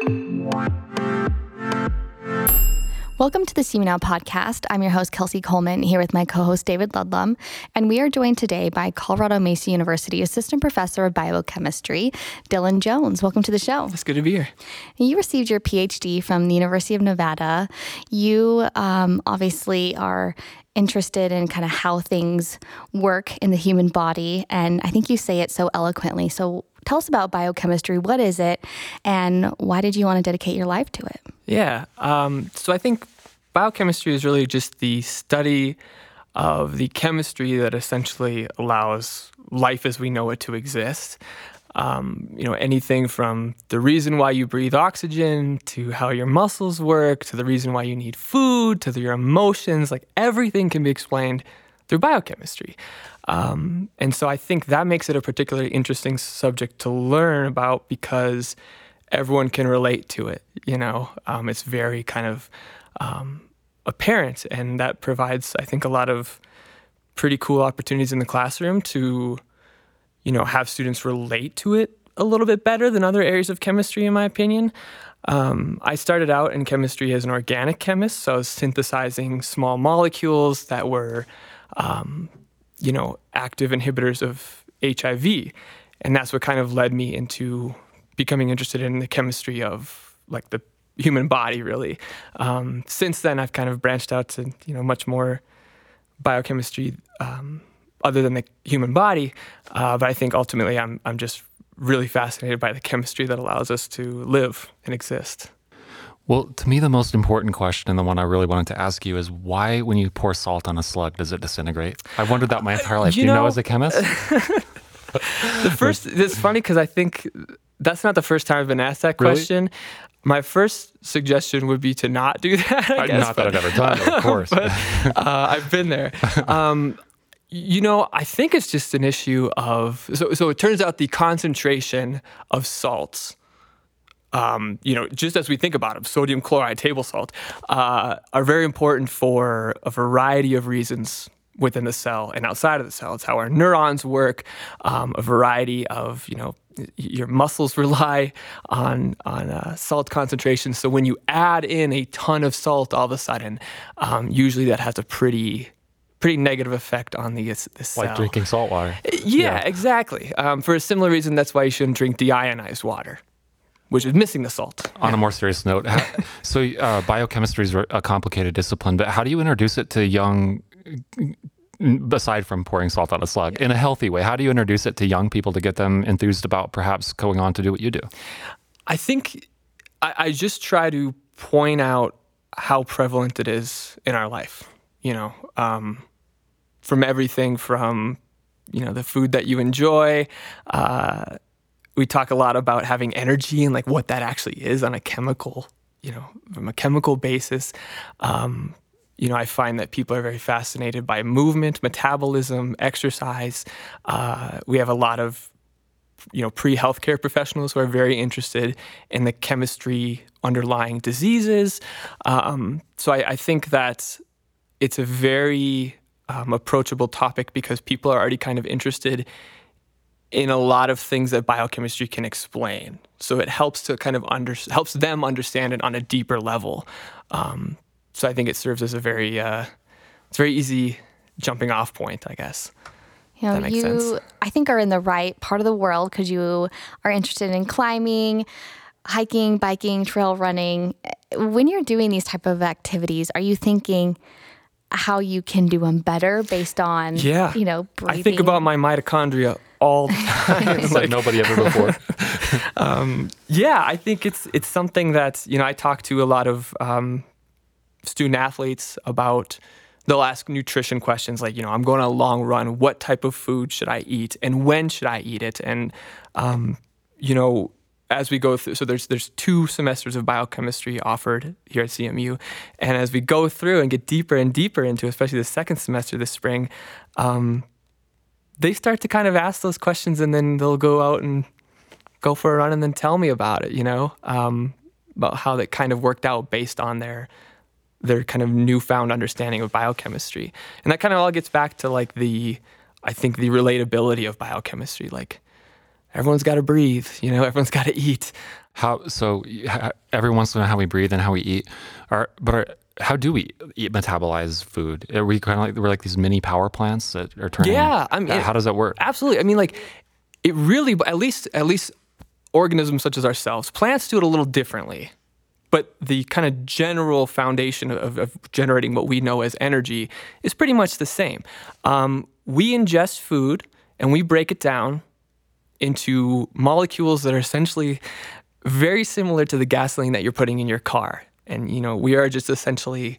Welcome to the CMU Now podcast. I'm your host, Kelsey Coleman, here with my co host, David Ludlum. And we are joined today by Colorado Mesa University Assistant Professor of Biochemistry, Dylan Jones. Welcome to the show. It's good to be here. You received your PhD from the University of Nevada. You um, obviously are interested in kind of how things work in the human body. And I think you say it so eloquently. So tell us about biochemistry. What is it? And why did you want to dedicate your life to it? Yeah. Um, so I think biochemistry is really just the study of the chemistry that essentially allows life as we know it to exist. Um, you know, anything from the reason why you breathe oxygen to how your muscles work to the reason why you need food to the, your emotions, like everything can be explained through biochemistry. Um, and so I think that makes it a particularly interesting subject to learn about because everyone can relate to it. You know, um, it's very kind of um, apparent, and that provides, I think, a lot of pretty cool opportunities in the classroom to, you know, have students relate to it a little bit better than other areas of chemistry, in my opinion. Um, I started out in chemistry as an organic chemist, so I was synthesizing small molecules that were, um, you know, active inhibitors of HIV, and that's what kind of led me into becoming interested in the chemistry of like the human body really. Um, since then i've kind of branched out to you know much more biochemistry um, other than the human body. Uh, but i think ultimately I'm, I'm just really fascinated by the chemistry that allows us to live and exist well, to me, the most important question and the one I really wanted to ask you is why, when you pour salt on a slug, does it disintegrate? I've wondered that my entire life. You Do you know, know as a chemist? the first, it's funny because I think that's not the first time I've been asked that question. Really? My first suggestion would be to not do that. I guess, not but, that I've ever done it, of course. but, uh, I've been there. Um, you know, I think it's just an issue of so. So it turns out the concentration of salts, um, you know, just as we think about them, sodium chloride, table salt, uh, are very important for a variety of reasons within the cell and outside of the cell. It's how our neurons work, um, a variety of, you know, your muscles rely on on uh, salt concentration. So when you add in a ton of salt, all of a sudden, um, usually that has a pretty pretty negative effect on the, the cell. Like drinking salt water. Yeah, yeah. exactly. Um, for a similar reason, that's why you shouldn't drink deionized water which is missing the salt. On yeah. a more serious note, how, so uh, biochemistry is a complicated discipline, but how do you introduce it to young aside from pouring salt on a slug in a healthy way how do you introduce it to young people to get them enthused about perhaps going on to do what you do i think i, I just try to point out how prevalent it is in our life you know um, from everything from you know the food that you enjoy uh, we talk a lot about having energy and like what that actually is on a chemical you know from a chemical basis um, you know, I find that people are very fascinated by movement, metabolism, exercise. Uh, we have a lot of, you know, pre-healthcare professionals who are very interested in the chemistry underlying diseases. Um, so I, I, think that it's a very um, approachable topic because people are already kind of interested in a lot of things that biochemistry can explain. So it helps to kind of under, helps them understand it on a deeper level. Um, so I think it serves as a very uh, it's very easy jumping off point, I guess. You know, you sense. I think are in the right part of the world because you are interested in climbing, hiking, biking, trail running. When you're doing these type of activities, are you thinking how you can do them better based on yeah. you know, breathing? I think about my mitochondria all the time. like, like nobody ever before. um, yeah, I think it's it's something that you know I talk to a lot of um, student athletes about they'll ask nutrition questions like, you know, I'm going on a long run. What type of food should I eat, and when should I eat it? And um, you know, as we go through, so there's there's two semesters of biochemistry offered here at CMU, and as we go through and get deeper and deeper into, especially the second semester this spring, um, they start to kind of ask those questions, and then they'll go out and go for a run, and then tell me about it. You know, um, about how that kind of worked out based on their their kind of newfound understanding of biochemistry. And that kind of all gets back to like the, I think, the relatability of biochemistry. Like, everyone's got to breathe, you know, everyone's got to eat. How so? Every once in a while, how we breathe and how we eat, are but are, how do we eat metabolize food? Are we kind of like we're like these mini power plants that are turning? Yeah, I mean, how does that work? Absolutely. I mean, like it really, at least at least organisms such as ourselves, plants do it a little differently. But the kind of general foundation of, of generating what we know as energy is pretty much the same. Um, we ingest food and we break it down into molecules that are essentially very similar to the gasoline that you're putting in your car. And you know, we are just essentially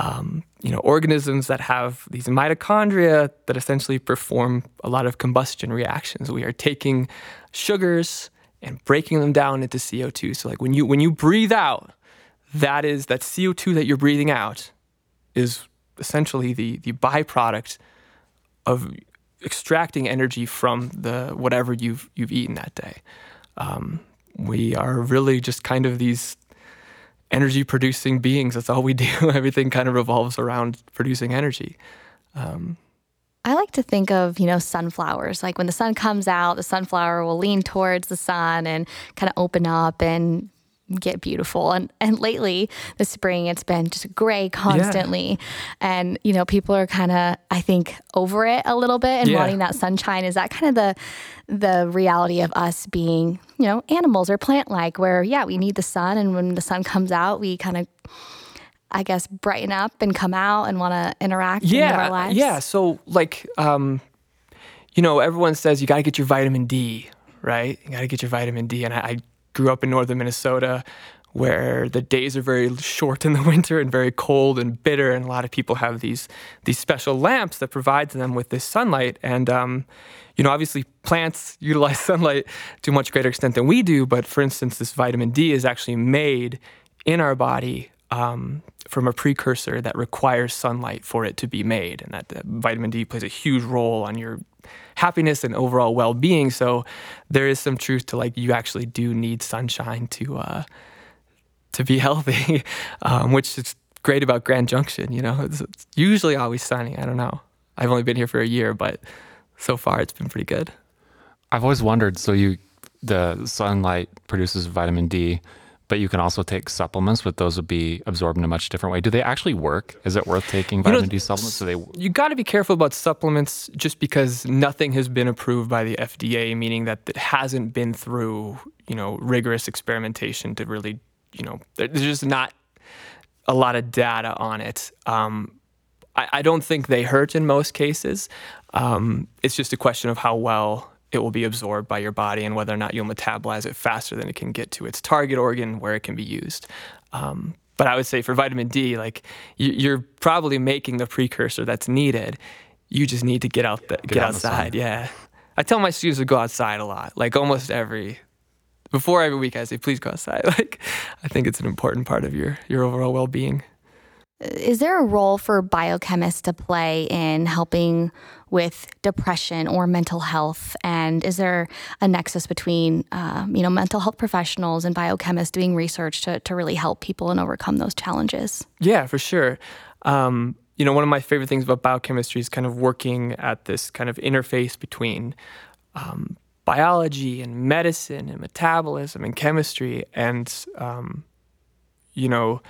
um, you know, organisms that have these mitochondria that essentially perform a lot of combustion reactions. We are taking sugars and breaking them down into CO2. So like when you when you breathe out, that is that CO2 that you're breathing out is essentially the the byproduct of extracting energy from the whatever you've you've eaten that day. Um, we are really just kind of these energy producing beings. That's all we do. Everything kind of revolves around producing energy. Um, I like to think of, you know, sunflowers. Like when the sun comes out, the sunflower will lean towards the sun and kind of open up and get beautiful. And and lately, this spring, it's been just gray constantly. Yeah. And you know, people are kind of, I think, over it a little bit and yeah. wanting that sunshine. Is that kind of the the reality of us being, you know, animals or plant like, where yeah, we need the sun, and when the sun comes out, we kind of I guess brighten up and come out and want to interact yeah, Yeah. So like um, you know, everyone says you got to get your vitamin D, right? You got to get your vitamin D, and I, I grew up in northern Minnesota where the days are very short in the winter and very cold and bitter, and a lot of people have these these special lamps that provide them with this sunlight. And um, you know, obviously, plants utilize sunlight to a much greater extent than we do. But for instance, this vitamin D is actually made in our body um, from a precursor that requires sunlight for it to be made, and that vitamin D plays a huge role on your happiness and overall well-being. So there is some truth to like you actually do need sunshine to uh, to be healthy, um, which is great about Grand Junction. You know, it's, it's usually always sunny. I don't know. I've only been here for a year, but so far it's been pretty good. I've always wondered. So you, the sunlight produces vitamin D but you can also take supplements, but those would be absorbed in a much different way. Do they actually work? Is it worth taking vitamin you know, D supplements? Do they? You got to be careful about supplements, just because nothing has been approved by the FDA, meaning that it hasn't been through you know rigorous experimentation to really you know there's just not a lot of data on it. Um, I, I, don't think they hurt in most cases. Um, it's just a question of how well it will be absorbed by your body and whether or not you'll metabolize it faster than it can get to its target organ where it can be used. Um, but I would say for vitamin D, like you're probably making the precursor that's needed. You just need to get out, the, get, get outside. Yeah, I tell my students to go outside a lot. Like almost every before every week, I say, please go outside. Like I think it's an important part of your your overall well being. Is there a role for biochemists to play in helping with depression or mental health? And is there a nexus between, um, you know, mental health professionals and biochemists doing research to, to really help people and overcome those challenges? Yeah, for sure. Um, you know, one of my favorite things about biochemistry is kind of working at this kind of interface between um, biology and medicine and metabolism and chemistry. And, um, you know,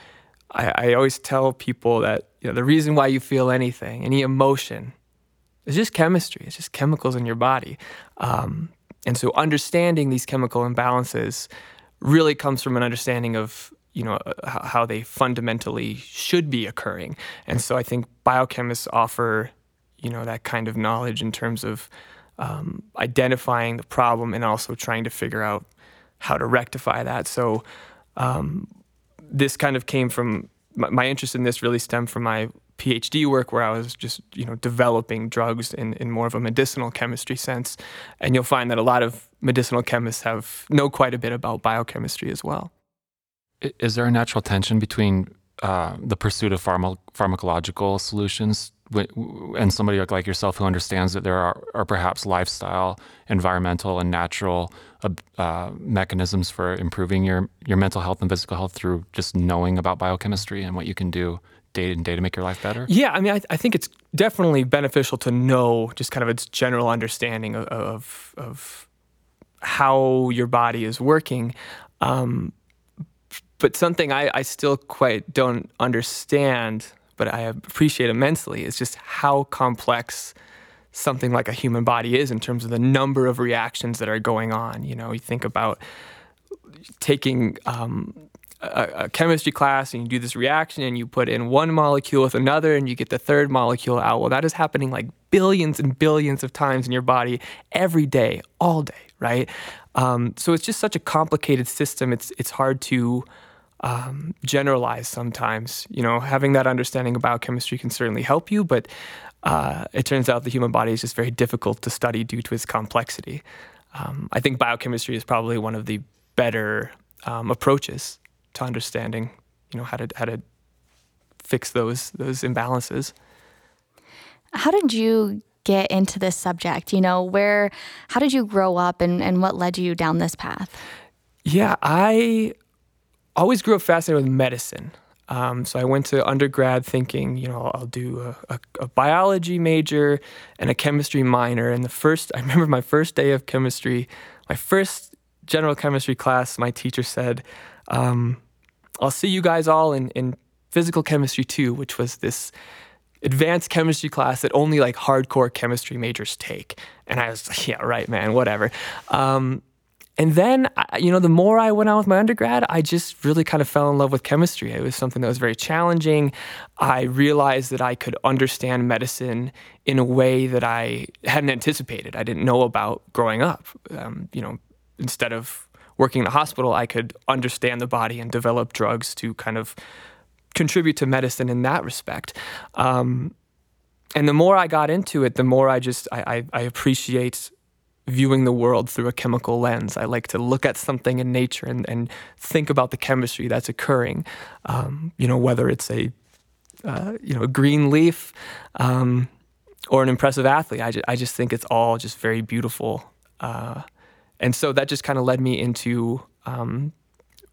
I, I always tell people that you know, the reason why you feel anything, any emotion, is just chemistry. It's just chemicals in your body. Um, and so understanding these chemical imbalances really comes from an understanding of you know uh, how they fundamentally should be occurring. And so I think biochemists offer you know that kind of knowledge in terms of um, identifying the problem and also trying to figure out how to rectify that. So um, this kind of came from my, my, interest in this really stemmed from my PhD work where I was just you know developing drugs in, in more of a medicinal chemistry sense, and you'll find that a lot of medicinal chemists have know quite a bit about biochemistry as well. Is there a natural tension between uh, the pursuit of pharma- pharmacological solutions and somebody like yourself who understands that there are, are perhaps lifestyle, environmental, and natural uh, uh, mechanisms for improving your, your mental health and physical health through just knowing about biochemistry and what you can do day to day to make your life better? Yeah, I mean, I, I, think it's definitely beneficial to know just kind of its general understanding of, of, of how your body is working. Um, but something I, I still quite don't understand, but I appreciate immensely, is just how complex something like a human body is in terms of the number of reactions that are going on. You know, you think about taking um, a, a, chemistry class and you do this reaction and you put in one molecule with another and you get the third molecule out. Well, that is happening like billions and billions of times in your body every day, all day, right? Um, so it's just such a complicated system. It's it's hard to um, generalize sometimes. You know, having that understanding of biochemistry can certainly help you, but uh, it turns out the human body is just very difficult to study due to its complexity. Um, I think biochemistry is probably one of the better um, approaches to understanding, you know, how to how to fix those those imbalances. How did you get into this subject? You know, where how did you grow up and, and what led you down this path? Yeah, I always grew up fascinated with medicine. Um, so I went to undergrad thinking, you know, I'll do a, a, a, biology major and a chemistry minor. And the first, I remember my first day of chemistry, my first general chemistry class, my teacher said, um, I'll see you guys all in, in physical chemistry two, which was this advanced chemistry class that only like hardcore chemistry majors take. And I was like, yeah, right, man, whatever. Um, and then, you know, the more I went on with my undergrad, I just really kind of fell in love with chemistry. It was something that was very challenging. I realized that I could understand medicine in a way that I hadn't anticipated. I didn't know about growing up. Um, you know, instead of working in a hospital, I could understand the body and develop drugs to kind of contribute to medicine in that respect. Um, and the more I got into it, the more I just I, I, I appreciate viewing the world through a chemical lens. I like to look at something in nature and, and think about the chemistry that's occurring. Um, you know, whether it's a uh, you know a green leaf um, or an impressive athlete. I I just think it's all just very beautiful. Uh, and so that just kind of led me into um,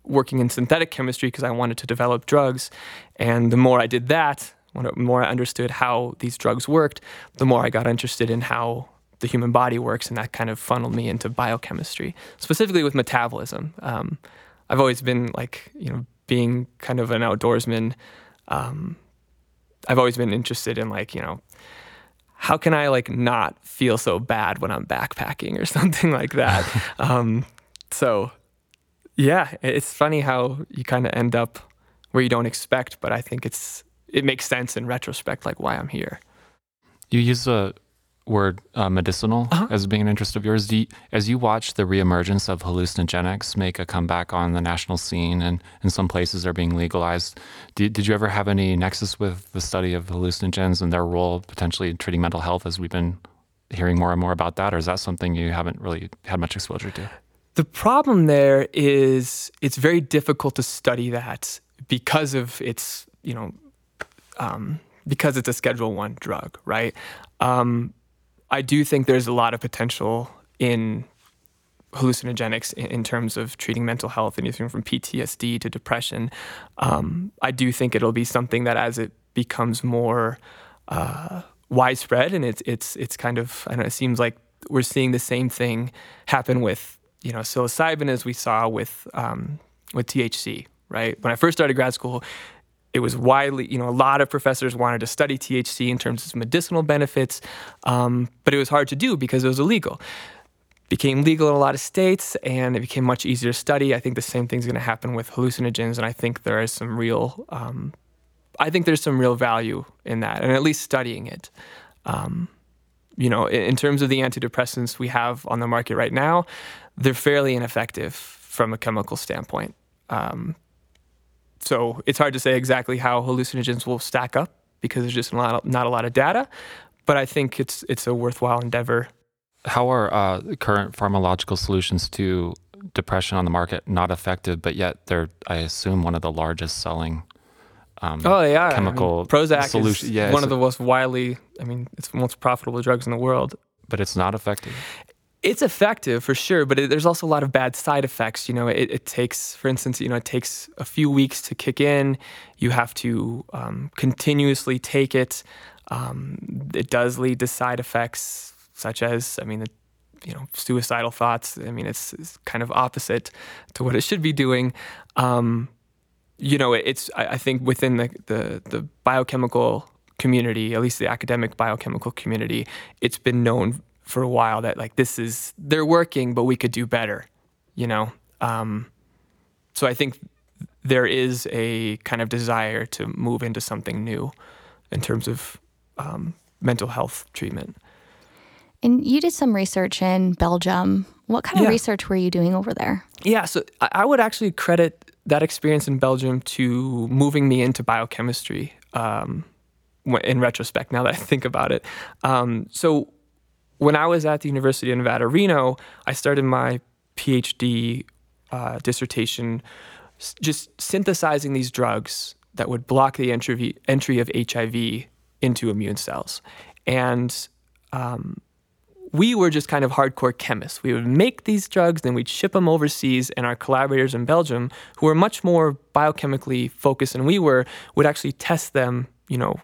working in synthetic chemistry because I wanted to develop drugs. And the more I did that, the more I understood how these drugs worked, the more I got interested in how the human body works, and that kind of funneled me into biochemistry, specifically with metabolism. Um, I've always been like, you know, being kind of an outdoorsman. Um, I've always been interested in like, you know, how can I like not feel so bad when I'm backpacking or something like that. um, so, yeah, it's funny how you kind of end up where you don't expect, but I think it's it makes sense in retrospect, like why I'm here. You use a word uh, medicinal uh-huh. as being an interest of yours. You, as you watch the reemergence of hallucinogenics make a comeback on the national scene and in some places are being legalized, did, did you ever have any nexus with the study of hallucinogens and their role potentially in treating mental health as we've been hearing more and more about that? Or is that something you haven't really had much exposure to? The problem there is it's very difficult to study that because of its, you know, um, because it's a Schedule One drug, right? Um, I do think there's a lot of potential in hallucinogenics in, terms of treating mental health, anything from PTSD to depression. Um, I do think it'll be something that as it becomes more uh, widespread and it's it's it's kind of I know it seems like we're seeing the same thing happen with you know psilocybin as we saw with um, with THC. Right when I first started grad school, it was widely, you know, a lot of professors wanted to study THC in terms of medicinal benefits, um, but it was hard to do because it was illegal. Became legal in a lot of states, and it became much easier to study. I think the same thing's going to happen with hallucinogens, and I think there is some real, um, I think there's some real value in that, and at least studying it. Um, you know, in, in terms of the antidepressants we have on the market right now, they're fairly ineffective from a chemical standpoint. Um, so it's hard to say exactly how hallucinogens will stack up because there's just not, not a lot of data. But I think it's it's a worthwhile endeavor. How are uh, current pharmacological solutions to depression on the market not effective, but yet they're, I assume, one of the largest selling um, oh yeah, chemical I mean, Prozac solution. is yeah, one of the most widely. I mean, it's the most profitable drugs in the world. But it's not effective it's effective for sure, but it, there's also a lot of bad side effects. You know, it, it, takes, for instance, you know, it takes a few weeks to kick in. You have to um, continuously take it. Um, it does lead to side effects such as, I mean, you know, suicidal thoughts. I mean, it's, it's kind of opposite to what it should be doing. Um, you know, it's I, I think within the, the the biochemical community, at least the academic biochemical community, it's been known for a while that like this is they're working, but we could do better. You know, um, so I think there is a kind of desire to move into something new in terms of um, mental health treatment. And you did some research in Belgium. What kind of Yeah. research were you doing over there? Yeah, so I I would actually credit that experience in Belgium to moving me into biochemistry. Um, in retrospect, now that I think about it, um, so when I was at the University of Nevada, Reno, I started my PhD uh, dissertation just synthesizing these drugs that would block the entry, entry of HIV into immune cells. And um, we were just kind of hardcore chemists. We would make these drugs, then we'd ship them overseas, and our collaborators in Belgium, who were much more biochemically focused than we were, would actually test them, you know,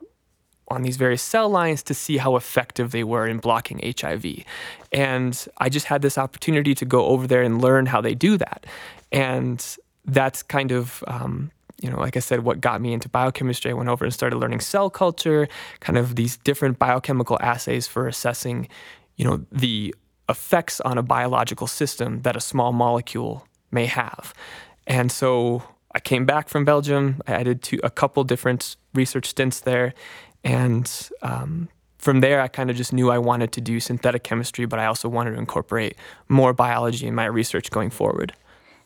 on these various cell lines to see how effective they were in blocking HIV. And I just had this opportunity to go over there and learn how they do that. And that's kind of, um, you know, like I said, what got me into biochemistry. I went over and started learning cell culture, kind of these different biochemical assays for assessing, you know, the effects on a biological system that a small molecule may have. And so I came back from Belgium. I did two, a couple different research stints there. And um, from there, I kind of just knew I wanted to do synthetic chemistry, but I also wanted to incorporate more biology in my research going forward.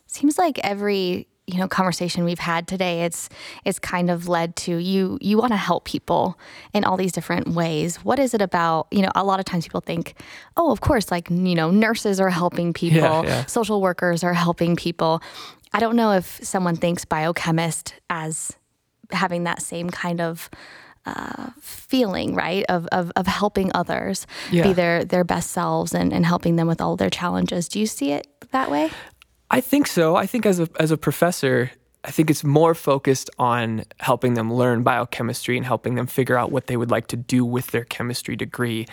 Seems like every you know conversation we've had today it's it's kind of led to you you want to help people in all these different ways what is it about you know a lot of times people think oh of course like you know nurses are helping people yeah. social workers are helping people i don't know if someone thinks biochemist as having that same kind of uh, feeling right of, of, of helping others Yeah. be their their best selves and, and helping them with all their challenges do you see it that way I think so. I think as a as a professor, I think it's more focused on helping them learn biochemistry and helping them figure out what they would like to do with their chemistry degree.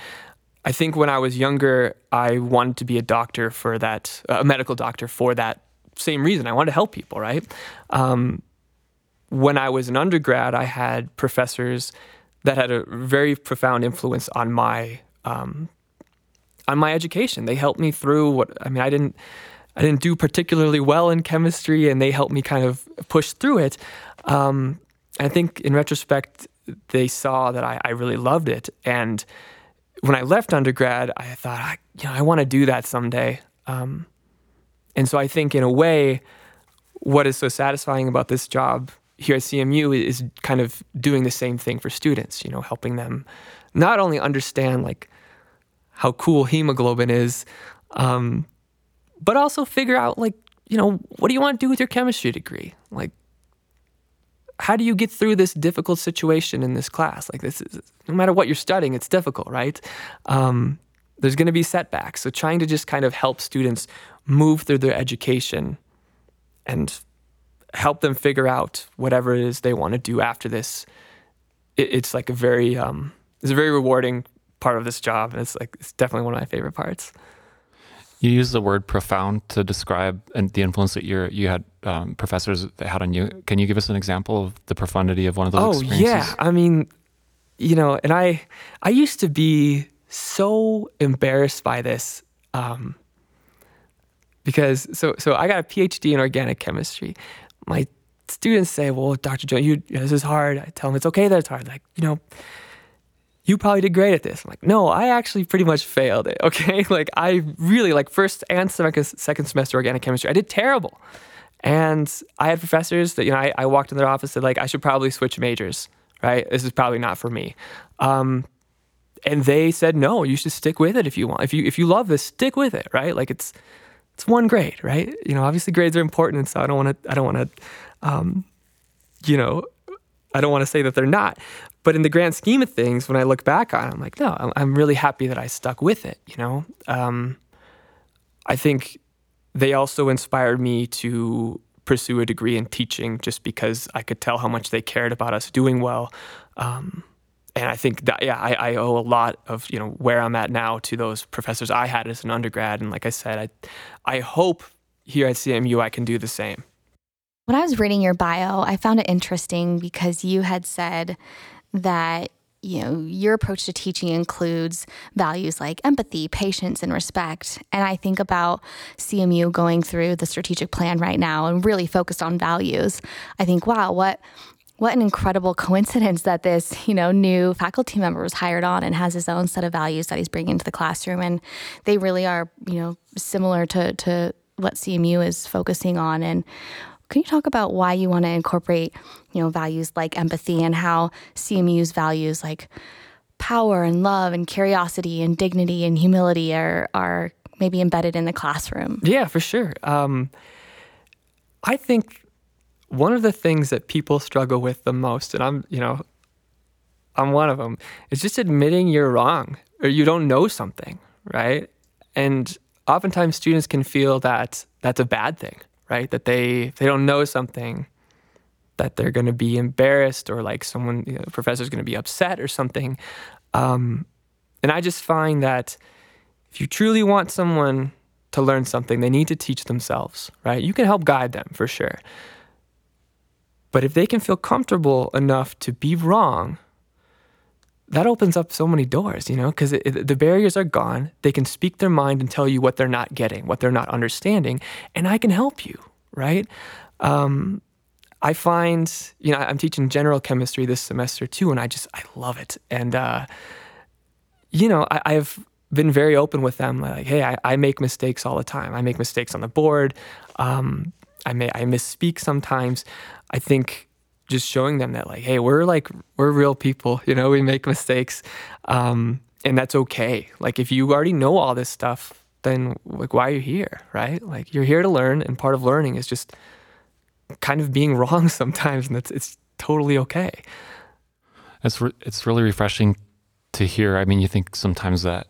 I think when I was younger, I wanted to be a doctor for that, a medical doctor for that same reason. I wanted to help people, right? Um, when I was an undergrad, I had professors that had a very profound influence on my um, on my education. They helped me through what I mean. I didn't I didn't do particularly well in chemistry, and they helped me kind of push through it. Um, I think in retrospect, they saw that I, I really loved it, and when I left undergrad, I thought, I, you know, I want to do that someday. Um, and so I think, in a way, what is so satisfying about this job here at CMU is kind of doing the same thing for students. You know, helping them not only understand like how cool hemoglobin is, um, but also figure out like you know what do you want to do with your chemistry degree? Like how do you get through this difficult situation in this class? Like this is no matter what you're studying it's difficult right? Um, there's going to be setbacks. So trying to just kind of help students move through their education and help them figure out whatever it is they want to do after this it, it's like a very um, it's a very rewarding part of this job and it's like it's definitely one of my favorite parts You use the word profound to describe and the influence that you you had um, professors that had on you. Can you give us an example of the profundity of one of those oh experiences? yeah i mean you know and i i used to be so embarrassed by this um, because so so i got a phd in organic chemistry my students say well dr jones you, you know, this is hard i tell them it's okay that it's hard like you know you probably did great at this. I'm like, no, I actually pretty much failed it. Okay, like I really like first and second semester organic chemistry, I did terrible. And I had professors that you know I, I walked in their office and like I should probably switch majors. Right, this is probably not for me. Um, and they said no, you should stick with it if you want. If you if you love this, stick with it. Right, like it's it's one grade. Right, you know obviously grades are important, and so I don't want to I don't want to, um, you know, I don't want to say that they're not. But in the grand scheme of things, when I look back on it, I'm like, no, I'm, really happy that I stuck with it. You know, um, I think they also inspired me to pursue a degree in teaching just because I could tell how much they cared about us doing well. Um, and I think that yeah, I, I owe a lot of you know where I'm at now to those professors I had as an undergrad, and like I said, I I hope here at CMU I can do the same. When I was reading your bio, I found it interesting because you had said that you know your approach to teaching includes values like empathy, patience, and respect. And I think about CMU going through the strategic plan right now and really focused on values. I think, wow, what what an incredible coincidence that this you know new faculty member was hired on and has his own set of values that he's bringing to the classroom and they really are you know similar to to what CMU is focusing on and can you talk about why you want to incorporate, you know, values like empathy and how CMU's values like power and love and curiosity and dignity and humility are are maybe embedded in the classroom? Yeah, for sure. Um, I think one of the things that people struggle with the most, and I'm, you know, I'm one of them, is just admitting you're wrong or you don't know something, right? And oftentimes students can feel that that's a bad thing right? That they they don't know something, that they're going to be embarrassed or like someone you know, professor's going to be upset or something. Um, and I just find that if you truly want someone to learn something, they need to teach themselves, right? You can help guide them for sure. But if they can feel comfortable enough to be wrong, that opens up so many doors, you know, because the barriers are gone. They can speak their mind and tell you what they're not getting, what they're not understanding, and I can help you, right? Um, I find, you know, I'm teaching general chemistry this semester too, and I just, I love it. And, uh, you know, I, I've been very open with them. Like, hey, I, I, make mistakes all the time. I make mistakes on the board. Um, I may, I misspeak sometimes. I think just showing them that like, hey, we're like we're real people. You know, we make mistakes, um, and that's okay. Like if you already know all this stuff, then like why are you here, right? Like you're here to learn, and part of learning is just kind of being wrong sometimes, and it's it's totally okay. It's re- it's really refreshing to hear. I mean, you think sometimes that.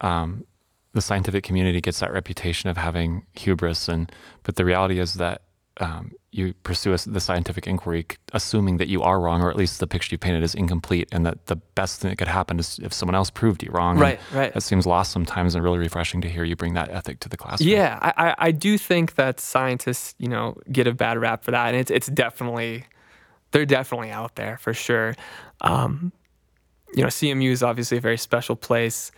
Um, the scientific community gets that reputation of having hubris, and but the reality is that um, you pursue a, the scientific inquiry, assuming that you are wrong, or at least the picture you painted is incomplete, and that the best thing that could happen is if someone else proved you wrong. Right, and right. That seems lost sometimes, and really refreshing to hear you bring that ethic to the classroom. Yeah, I, I do think that scientists, you know, get a bad rap for that, and it's it's definitely they're definitely out there for sure. Um, you know, CMU is obviously a very special place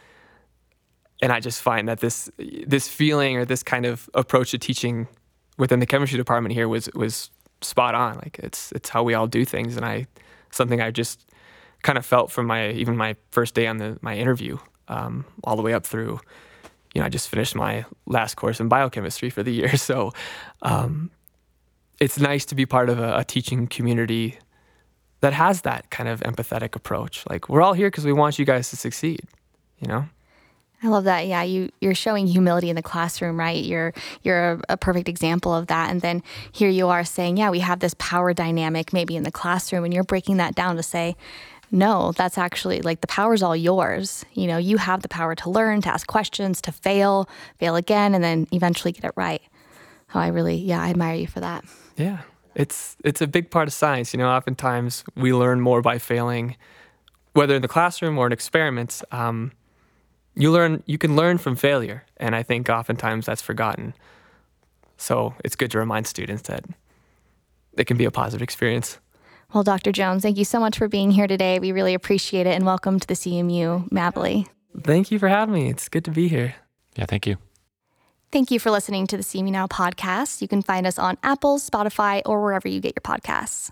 and I just find that this this feeling or this kind of approach to teaching within the chemistry department here was was spot on. Like it's it's how we all do things, and I something I just kind of felt from my even my first day on the my interview, um, all the way up through. You know, I just finished my last course in biochemistry for the year, so um, it's nice to be part of a, a teaching community that has that kind of empathetic approach. Like we're all here because we want you guys to succeed. You know. I love that. Yeah, you you're showing humility in the classroom, right? You're you're a, a, perfect example of that. And then here you are saying, yeah, we have this power dynamic maybe in the classroom, and you're breaking that down to say, no, that's actually like the power's all yours. You know, you have the power to learn, to ask questions, to fail, fail again, and then eventually get it right. Oh, I really, yeah, I admire you for that. Yeah, it's it's a big part of science. You know, oftentimes we learn more by failing, whether in the classroom or in experiments. Um, you learn you can learn from failure and i think oftentimes that's forgotten so it's good to remind students that it can be a positive experience well dr jones thank you so much for being here today we really appreciate it and welcome to the cmu Mably. thank you for having me it's good to be here yeah thank you Thank you for listening to the CMU Now podcast. You can find us on Apple, Spotify, or wherever you get your podcasts.